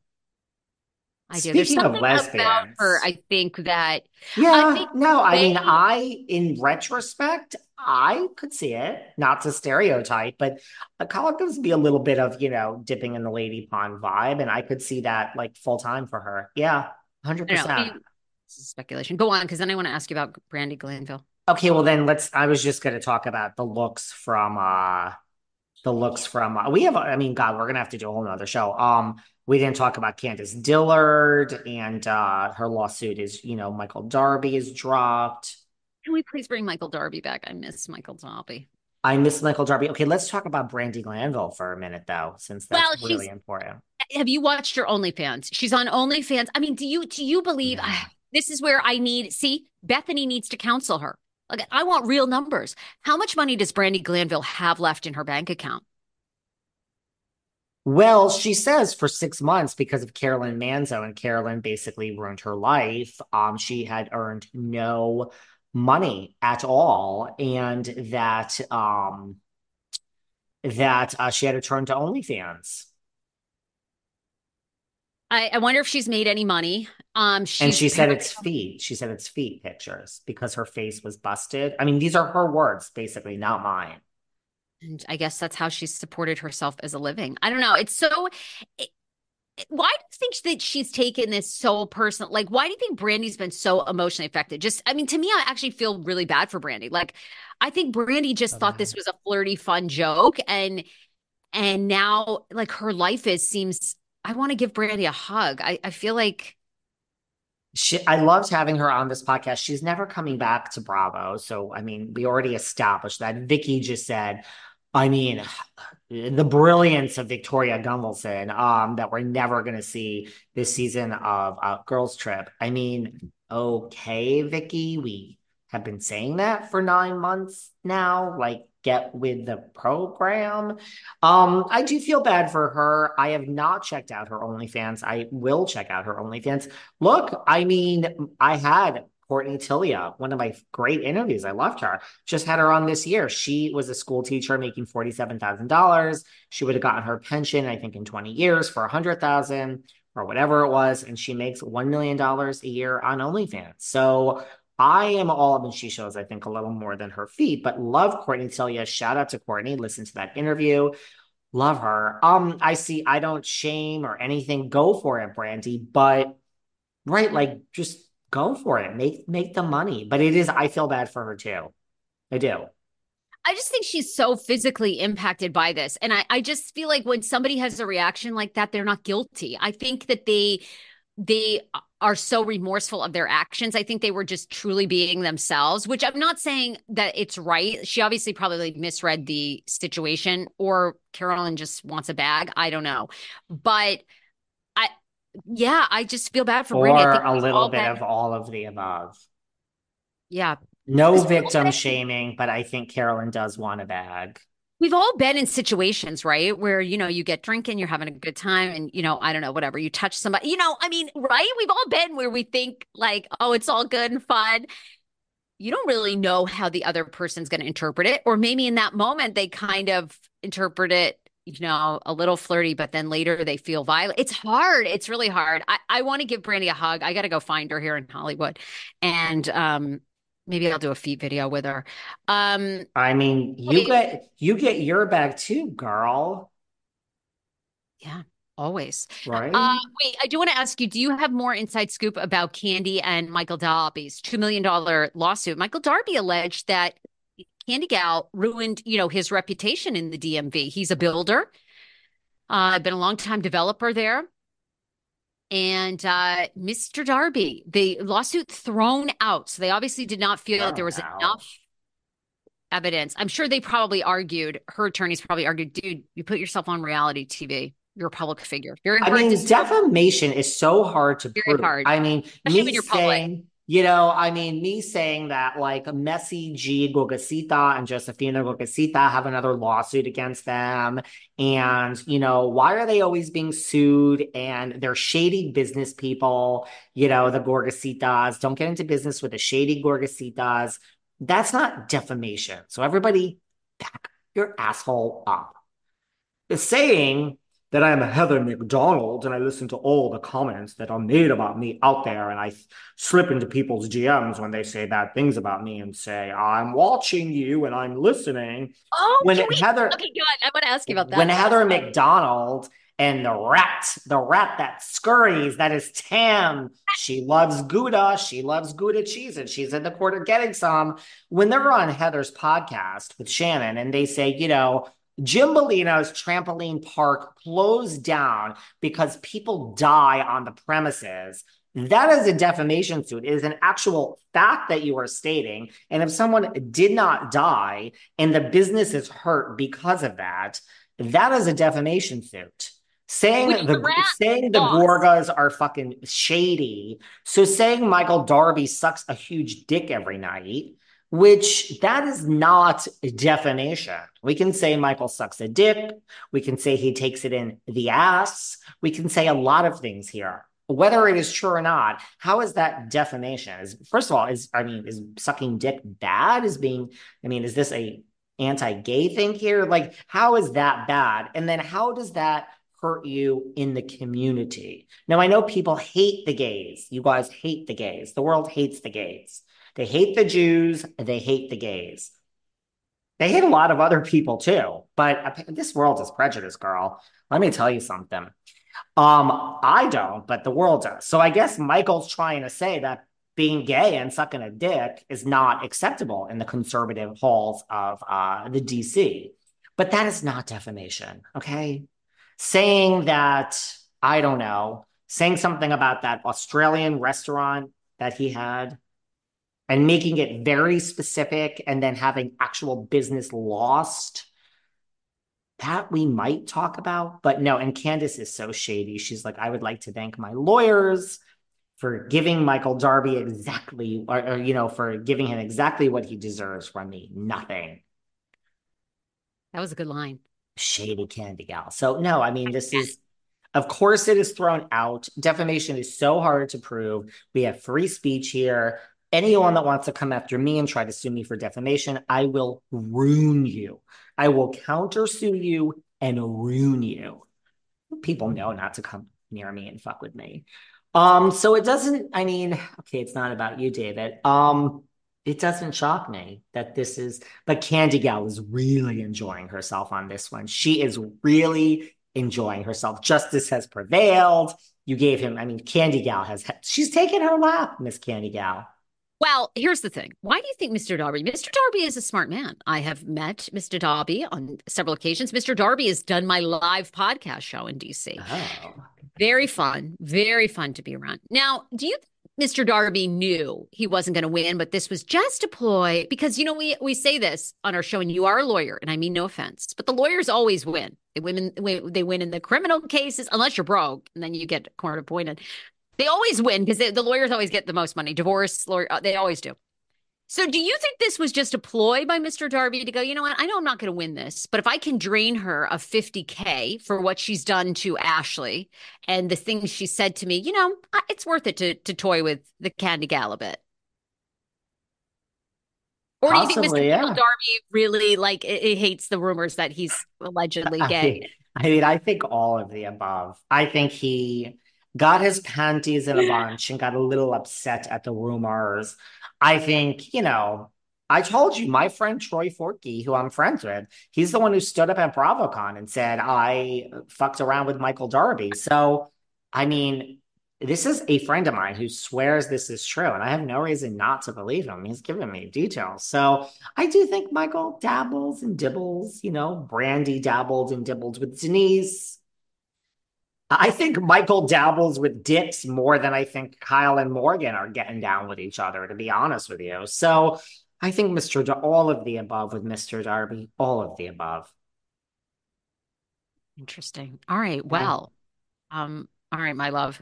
I do. Speaking of lesbians, her, I think that. Yeah, I think no, I mean, I, in retrospect, I could see it, not to stereotype, but a college gives me a little bit of, you know, dipping in the lady pond vibe. And I could see that like full time for her. Yeah, 100%. This is speculation. Go on, because then I want to ask you about Brandi Glanville. Okay, well, then let's, I was just going to talk about the looks from, uh, the looks from uh, we have i mean god we're gonna have to do a whole nother show. Um we didn't talk about candiace dillard and uh her lawsuit is you know michael darby is dropped. Can we please bring michael darby back? I miss michael darby. I miss michael darby. Okay let's talk about brandi glanville for a minute though since that's well, really important. Have you watched her onlyfans? She's on onlyfans. I mean do you do you believe yeah. this is where i need see bethenny needs to counsel her like, I want real numbers. How much money does Brandi Glanville have left in her bank account? Well, she says for six months because of Caroline Manzo, and Caroline basically ruined her life. Um, she had earned no money at all, and that um, that uh, she had to turn to OnlyFans. I, I wonder if she's made any money. Um, and she said it's feet. She said it's feet pictures because her face was busted. I mean, these are her words, basically, not mine. And I guess that's how she's supported herself as a living. I don't know. It's so. It, why do you think that she's taken this so personal? Like, why do you think Brandi's been so emotionally affected? Just, I mean, to me, I actually feel really bad for Brandi. Like, I think Brandi just thought this was a flirty, fun joke, and and now like her life is seems. I want to give Brandi a hug. I I feel like she, I loved having her on this podcast. She's never coming back to Bravo. So, I mean, we already established that. Vicki just said, I mean, the brilliance of Victoria Gunvalson um, that we're never going to see this season of uh, Girls Trip. I mean, okay, Vicki, we have been saying that for nine months now. Like, get with the program. Um, I do feel bad for her. I have not checked out her OnlyFans. I will check out her OnlyFans. Look, I mean, I had Courtney Tillia, one of my great interviews. I loved her. Just had her on this year. She was a school teacher making $47,000. She would have gotten her pension, I think, in 20 years for 100000 or whatever it was. And she makes $1 million a year on OnlyFans. So I am all up and she shows, I think, a little more than her feet, but love Courtney Tillia. Shout out to Courtney. Listen to that interview. Love her. Um, I see, I don't shame or anything. Go for it, Brandi. But right, like just go for it. Make make the money. But it is, I feel bad for her too. I do. I just think she's so physically impacted by this. And I, I just feel like when somebody has a reaction like that, they're not guilty. I think that they they are so remorseful of their actions. I think they were just truly being themselves, which I'm not saying that it's right. She obviously probably misread the situation or Caroline just wants a bag. I don't know. But I yeah, I just feel bad for or Brandi. a little bit bad. of all of the above. Yeah. No victim shaming, but I think Caroline does want a bag we've all been in situations, right? Where, you know, you get drinking, you're having a good time, and, you know, I don't know, whatever, you touch somebody, you know, I mean, right? We've all been where we think, like, oh, it's all good and fun. You don't really know how the other person's going to interpret it. Or maybe in that moment, they kind of interpret it you know, a little flirty, but then later they feel violent. It's hard. It's really hard. I, I want to give Brandi a hug. I got to go find her here in Hollywood. And um, Maybe I'll do a feet video with her. Um, I mean, you get you get your bag too, girl. Yeah. always. Right. Uh, wait, I do want to ask you: Do you have more inside scoop about Candy and Michael Darby's two million dollar lawsuit? Michael Darby alleged that Candy Gal ruined, you know, his reputation in the DMV. He's a builder. Uh, been a long time developer there. And uh, Mr. Darby, the lawsuit thrown out. So they obviously did not feel that there was out. enough evidence. I'm sure they probably argued, her attorneys probably argued, dude, you put yourself on reality TV. You're a public figure. Very I mean, defamation is so hard to Very prove. hard. I mean, Especially me when you're public. saying, you know, I mean, me saying that like Messi G Gogacita and Josefina Gogacita have another lawsuit against them. And, you know, why are they always being sued? And they're shady business people, you know, the Gorgasitas. Don't get into business with the shady Gorgasitas. That's not defamation. So everybody back your asshole up. The saying that I'm a Heather McDonald and I listen to all the comments that are made about me out there and I slip into people's GMs when they say bad things about me and say, I'm watching you and I'm listening. Oh, When we- Heather okay, good. I want to ask you about that. when Heather McDonald and the rat, the rat that scurries, that is Tam. She loves Gouda. She loves Gouda cheese, and she's in the corner getting some. When they're on Heather's podcast with Shannon, and they say, you know, Jim Bellino's trampoline park closed down because people die on the premises. That is a defamation suit. It is an actual fact that you are stating. And if someone did not die and the business is hurt because of that, that is a defamation suit. Saying the the saying the. Gorgas are fucking shady. So saying Michael Darby sucks a huge dick every night, which that is not defamation. We can say Michael sucks a dick. We can say he takes it in the ass. We can say a lot of things here. Whether it is true or not, how is that defamation? Is first of all, is I mean, is sucking dick bad? Is being, I mean, is this a anti-gay thing here? Like, how is that bad? And then how does that hurt you in the community? Now, I know people hate the gays. You guys hate the gays. The world hates the gays. They hate the Jews. They hate the gays. They hate a lot of other people too. But this world is prejudice, girl. Let me tell you something. Um, I don't, but the world does. So I guess Michael's trying to say that being gay and sucking a dick is not acceptable in the conservative halls of uh, the DC. But that is not defamation, okay? Saying that, I don't know, saying something about that Australian restaurant that he had and making it very specific and then having actual business lost that we might talk about. But no and candiace is so shady. She's like i would like to thank my lawyers for giving michael darby exactly or, or, you know for giving him exactly what he deserves from me. Nothing. That was a good line. shady candy gal. So no i mean this is of course it is thrown out. Defamation is so hard to prove. We have free speech here anyone that wants to come after me and try to sue me for defamation, I will ruin you. I will countersue you and ruin you. People know not to come near me and fuck with me. Um, so it doesn't, I mean, okay, it's not about you, David. Um, it doesn't shock me that this is, but Candy Gal is really enjoying herself on this one. She is really enjoying herself. Justice has prevailed. You gave him, I mean, Candy Gal has, she's taken her lap, Miss Candy Gal. Well, here's the thing. Why do you think Mr. Darby? Mr. Darby is a smart man. I have met Mr. Darby on several occasions. Mr. Darby has done my live podcast show in DC. Oh. Very fun, very fun to be around. Now, do you think Mr. Darby knew he wasn't going to win, but this was just a ploy? Because you know we we say this on our show, and you are a lawyer, and I mean no offense, but the lawyers always win. They win. They win in the criminal cases, unless you're broke, and then you get court appointed. They always win because the lawyers always get the most money. Divorce lawyer, uh, they always do. So, do you think this was just a ploy by Mr. Darby to go, you know what? I know I'm not going to win this, but if I can drain her of 50K for what she's done to Ashley and the things she said to me, you know, it's worth it to, to toy with the Candy Gal a bit. Or Possibly, do you think Mr. yeah. Darby really like it, it hates the rumors that he's allegedly gay? I, I mean, I think all of the above. I think he got his panties in a bunch and got a little upset at the rumors. I think, you know, I told you, my friend Troy Forkey, who I'm friends with, he's the one who stood up at BravoCon and said I fucked around with Michael Darby. So, I mean, this is a friend of mine who swears this is true, and I have no reason not to believe him. He's given me details. So I do think Michael dabbles and dibbles, you know, Brandi dabbled and dibbled with Denise. I think Michael dabbles with dicks more than I think Kyle and Morgan are getting down with each other, to be honest with you. So I think Mr. All of the above with Mr. Darby, all of the above. Interesting. All right. Well, yeah. um, all right, my love.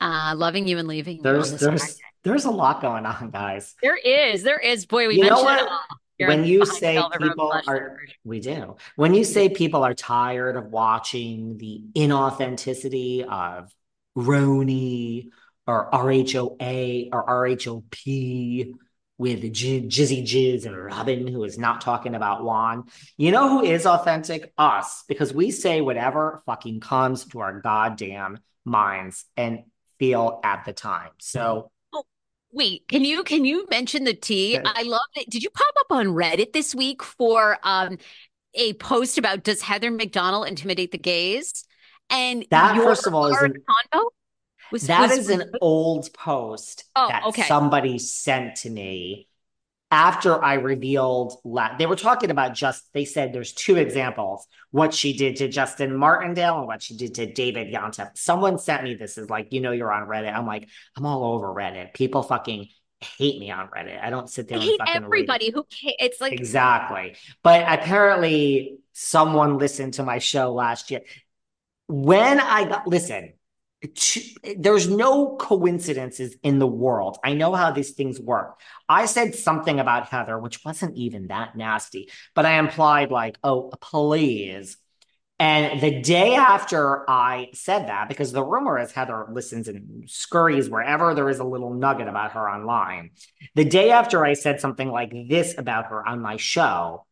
Uh, loving you and leaving there's there's there's a lot going on, guys. There is, there is. Boy, we you mentioned it all. You're when you say people are, we do. When you say people are tired of watching the inauthenticity of RHONY or RHOA or RHOP with J- Jizzy Jizz and Robin, who is not talking about Juan. You know who is authentic? Us, because we say whatever fucking comes to our goddamn minds and feel at the time. So. Wait, can you can you mention the tea? I love it. Did you pop up on Reddit this week for um a post about does Heather McDonald intimidate the gays? And that first of all is an, convo was, that was, is an old post oh, that okay. somebody sent to me after I revealed la- they were talking about just they said there's two examples what she did to Justin Martindale and what she did to David Yontef. Someone sent me this is like you know you're on Reddit. I'm like I'm all over Reddit. People fucking hate me on Reddit. I don't sit there. I hate everybody who it's like exactly. But apparently someone listened to my show last year. When I got listen, there's no coincidences in the world. I know how these things work. I said something about Heather, which wasn't even that nasty, but I implied, like, oh, please. And the day after I said that, because the rumor is Heather listens and scurries wherever there is a little nugget about her online. The day after I said something like this about her on my show,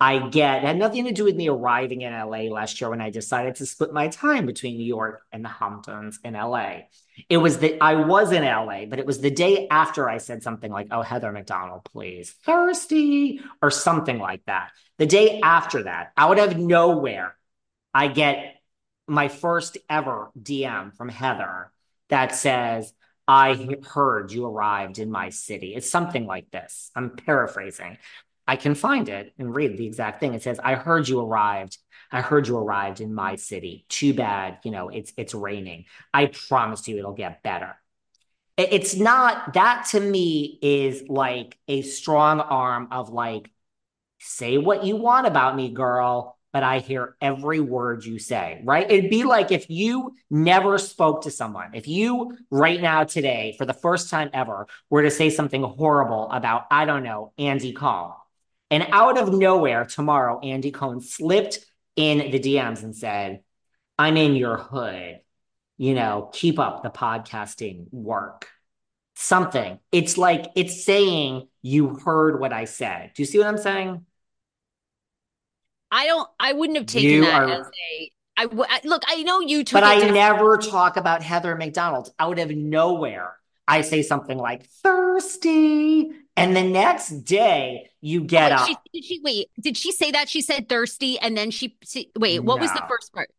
I get had nothing to do with me arriving in LA last year when I decided to split my time between New York and the Hamptons in LA. It was that I was in LA, but it was the day after I said something like, Oh, Heather McDonald, please, thirsty, or something like that. The day after that, out of nowhere, I get my first ever DM from Heather that says, I heard you arrived in my city. It's something like this. I'm paraphrasing. I can find it and read the exact thing. It says, I heard you arrived. I heard you arrived in my city. Too bad, you know, it's it's raining. I promise you it'll get better. It's not that to me is like a strong arm of like, say what you want about me, girl, but I hear every word you say, right? It'd be like if you never spoke to someone, if you right now today, for the first time ever, were to say something horrible about, I don't know, Andy Cohen and out of nowhere, tomorrow, Andy Cohen slipped in the DMs and said, I'm in your hood. You know, keep up the podcasting work. Something. It's like, it's saying you heard what I said. Do you see what I'm saying? I don't, I wouldn't have taken you that are, as a, I, I look, I know you took But I never talk about Heather McDonald out of nowhere. I say something like thirsty and the next day, you get up. She, did she wait? Did she say that? She said thirsty, and then she, she wait. What no. was the first part?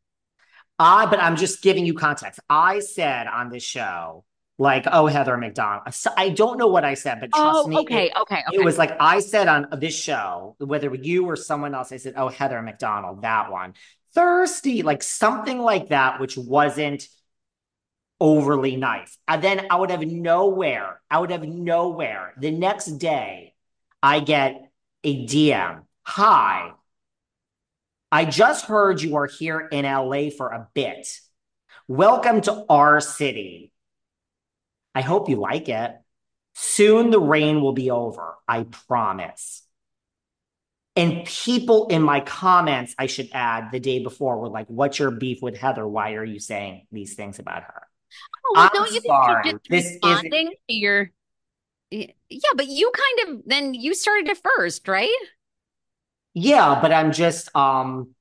I, but I'm just giving you context. I said on this show, like, oh, Heather McDonald. I don't know what I said, but trust oh, me. Okay, it, okay, okay. It was like I said on this show, whether you or someone else, I said, oh, Heather McDonald, that one. Thirsty, like something like that, which wasn't overly nice. And then out of nowhere, out of nowhere, the next day, I get a DM. Hi, I just heard you are here in LA for a bit. Welcome to our city. I hope you like it. Soon the rain will be over. I promise. And people in my comments, I should add, the day before were like, What's your beef with Heather? Why are you saying these things about her? Oh, well, don't you sorry. think you're just responding is to your yeah, but you kind of then you started it first, right? Yeah, but I'm just um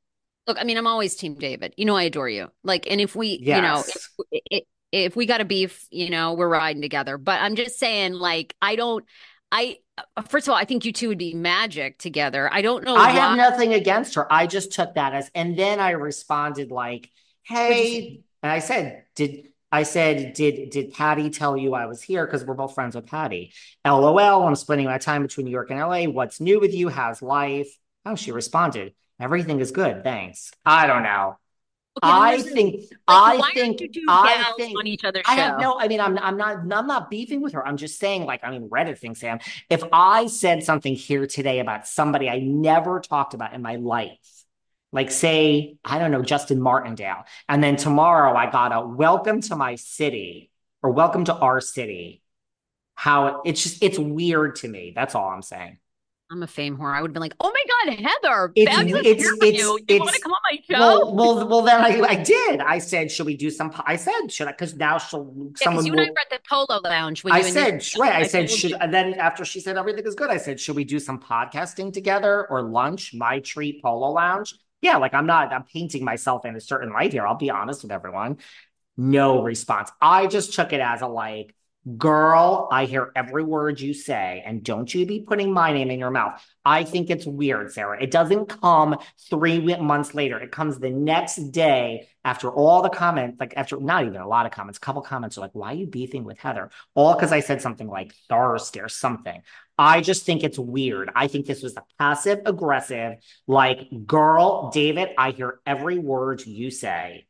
look, I mean, I'm always team David. You know I adore you. Like and if we, yes. you know, if, if we got a beef, you know, we're riding together. But I'm just saying like I don't I uh, first of all, I think you two would be magic together. I don't know. I why. have nothing against her. I just took that as, and then I responded like, "Hey," and I said, "Did I said did did Patty tell you I was here? Because we're both friends with Patty. LOL. I'm spending my time between New York and LA. What's new with you? How's life? Oh, she responded. Everything is good. Thanks. I don't know. Okay, I think like, I think aren't you two I think on each other's I show. have no, I mean, I'm I'm not I'm not beefing with her. I'm just saying, like, I mean, Reddit thing, Sam. If I said something here today about somebody I never talked about in my life, like say, I don't know, Justin Martindale, and then tomorrow I got a welcome to my city or welcome to our city. How it's just it's weird to me. That's all I'm saying. I'm a fame whore. I would have been like, "Oh my god, Heather, It's- fabulous it's- from it's- you. You want to come on my show?" Well, well, well. Then I, I did. I said, should we do some? po- I said, should I? Because now she'll. yeah, someone because you and I will- were at the Polo Lounge when I said, right. I, I said, should, and then after she said everything is good, I said, should we do some podcasting together or lunch? My treat polo lounge. Yeah, like I'm not, I'm painting myself in a certain light here. I'll be honest with everyone. No response. I just took it as a like, girl, I hear every word you say, and don't you be putting my name in your mouth. I think it's weird, Sarah. It doesn't come three months later. It comes the next day after all the comments, like after not even a lot of comments, a couple comments are like, why are you beefing with Heather? All because I said something like thirsty or something. I just think it's weird. I think this was a passive aggressive, like, girl, David, I hear every word you say.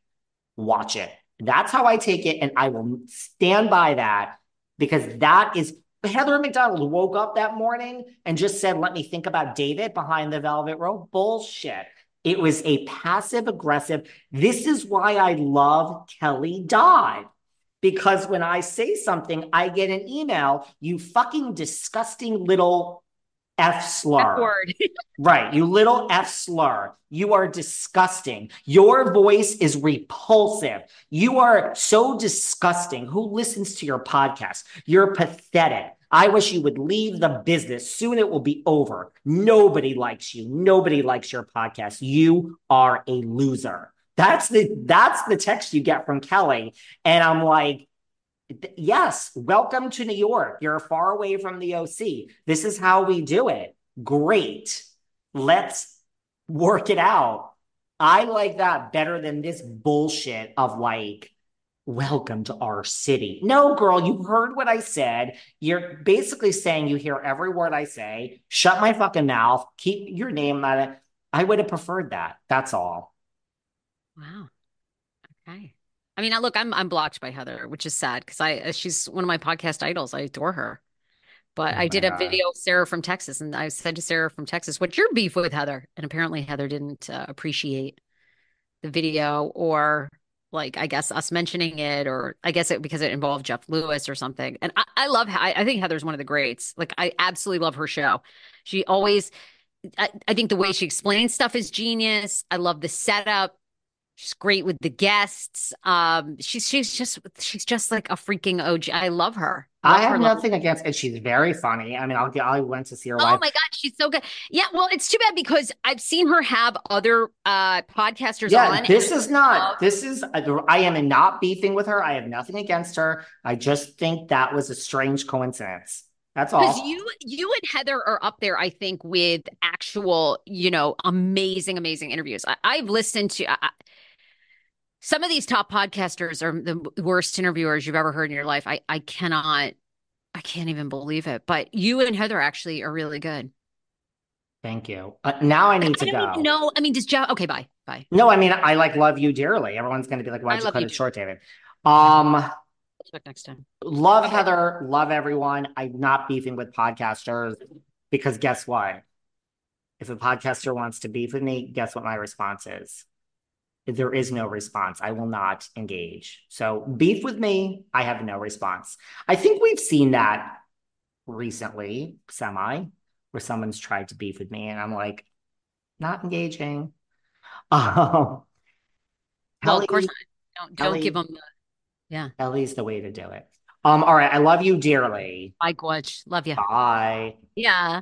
Watch it. That's how I take it. And I will stand by that because that is Heather McDonald woke up that morning and just said, Let me think about David behind the velvet rope. Bullshit. It was a passive aggressive. This is why I love Kelly Dodd. Because when I say something, I get an email, you fucking disgusting little F slur. Right, you little F slur. You are disgusting. Your voice is repulsive. You are so disgusting. Who listens to your podcast? You're pathetic. I wish you would leave the business. Soon it will be over. Nobody likes you. Nobody likes your podcast. You are a loser. That's the that's the text you get from Kelly. And I'm like, yes, welcome to New York. You're far away from the OC. This is how we do it. Great. Let's work it out. I like that better than this bullshit of like, welcome to our city. No, girl, you heard what I said. You're basically saying you hear every word I say. Shut my fucking mouth. Keep your name out of I would have preferred that. That's all. Wow. Okay. I mean, I look, I'm I'm blocked by Heather, which is sad because I uh, she's one of my podcast idols. I adore her. But Oh I did a God. video of Sarah from Texas, and I said to Sarah from Texas, "What's your beef with Heather?" And apparently Heather didn't uh, appreciate the video, or like I guess us mentioning it, or I guess it because it involved Jeff Lewis or something. And I, I love, I, I think Heather's one of the greats. Like I absolutely love her show. She always, I, I think the way she explains stuff is genius. I love the setup. She's great with the guests. Um, she's she's just she's just like a freaking OG. I love her. I have her, love nothing against, and she's very funny. I mean, I'll get. I went to see her Oh live. my God, she's so good. Yeah, well, it's too bad because I've seen her have other uh podcasters Yeah, on. this is not. love- This is. I am not beefing with her. I have nothing against her. I just think that was a strange coincidence. That's all. Because you you and Heather are up there, I think, with actual, you know, amazing, amazing interviews. I, I've listened to I- some of these top podcasters are the worst interviewers you've ever heard in your life. I I cannot, I can't even believe it. But you and Heather actually are really good. Thank you. Uh, now I need I to go. No. I mean, does Jeff? Okay, bye, bye. No, I mean I like love you dearly. Everyone's going to be like, "Why'd you cut you it too. short, David?" Um, Talk next time. love Heather, love everyone. I'm not beefing with podcasters because guess what? If a podcaster wants to beef with me, guess what my response is? There is no response. I will not engage. So beef with me, I have no response. I think we've seen that recently, semi, where someone's tried to beef with me, and I'm like, not engaging. Um, Well, of course not. Don't don't give them the yeah. Ellie's the way to do it. Um, all right. I love you dearly. bye, Gwudge. Love you. Bye. Yeah.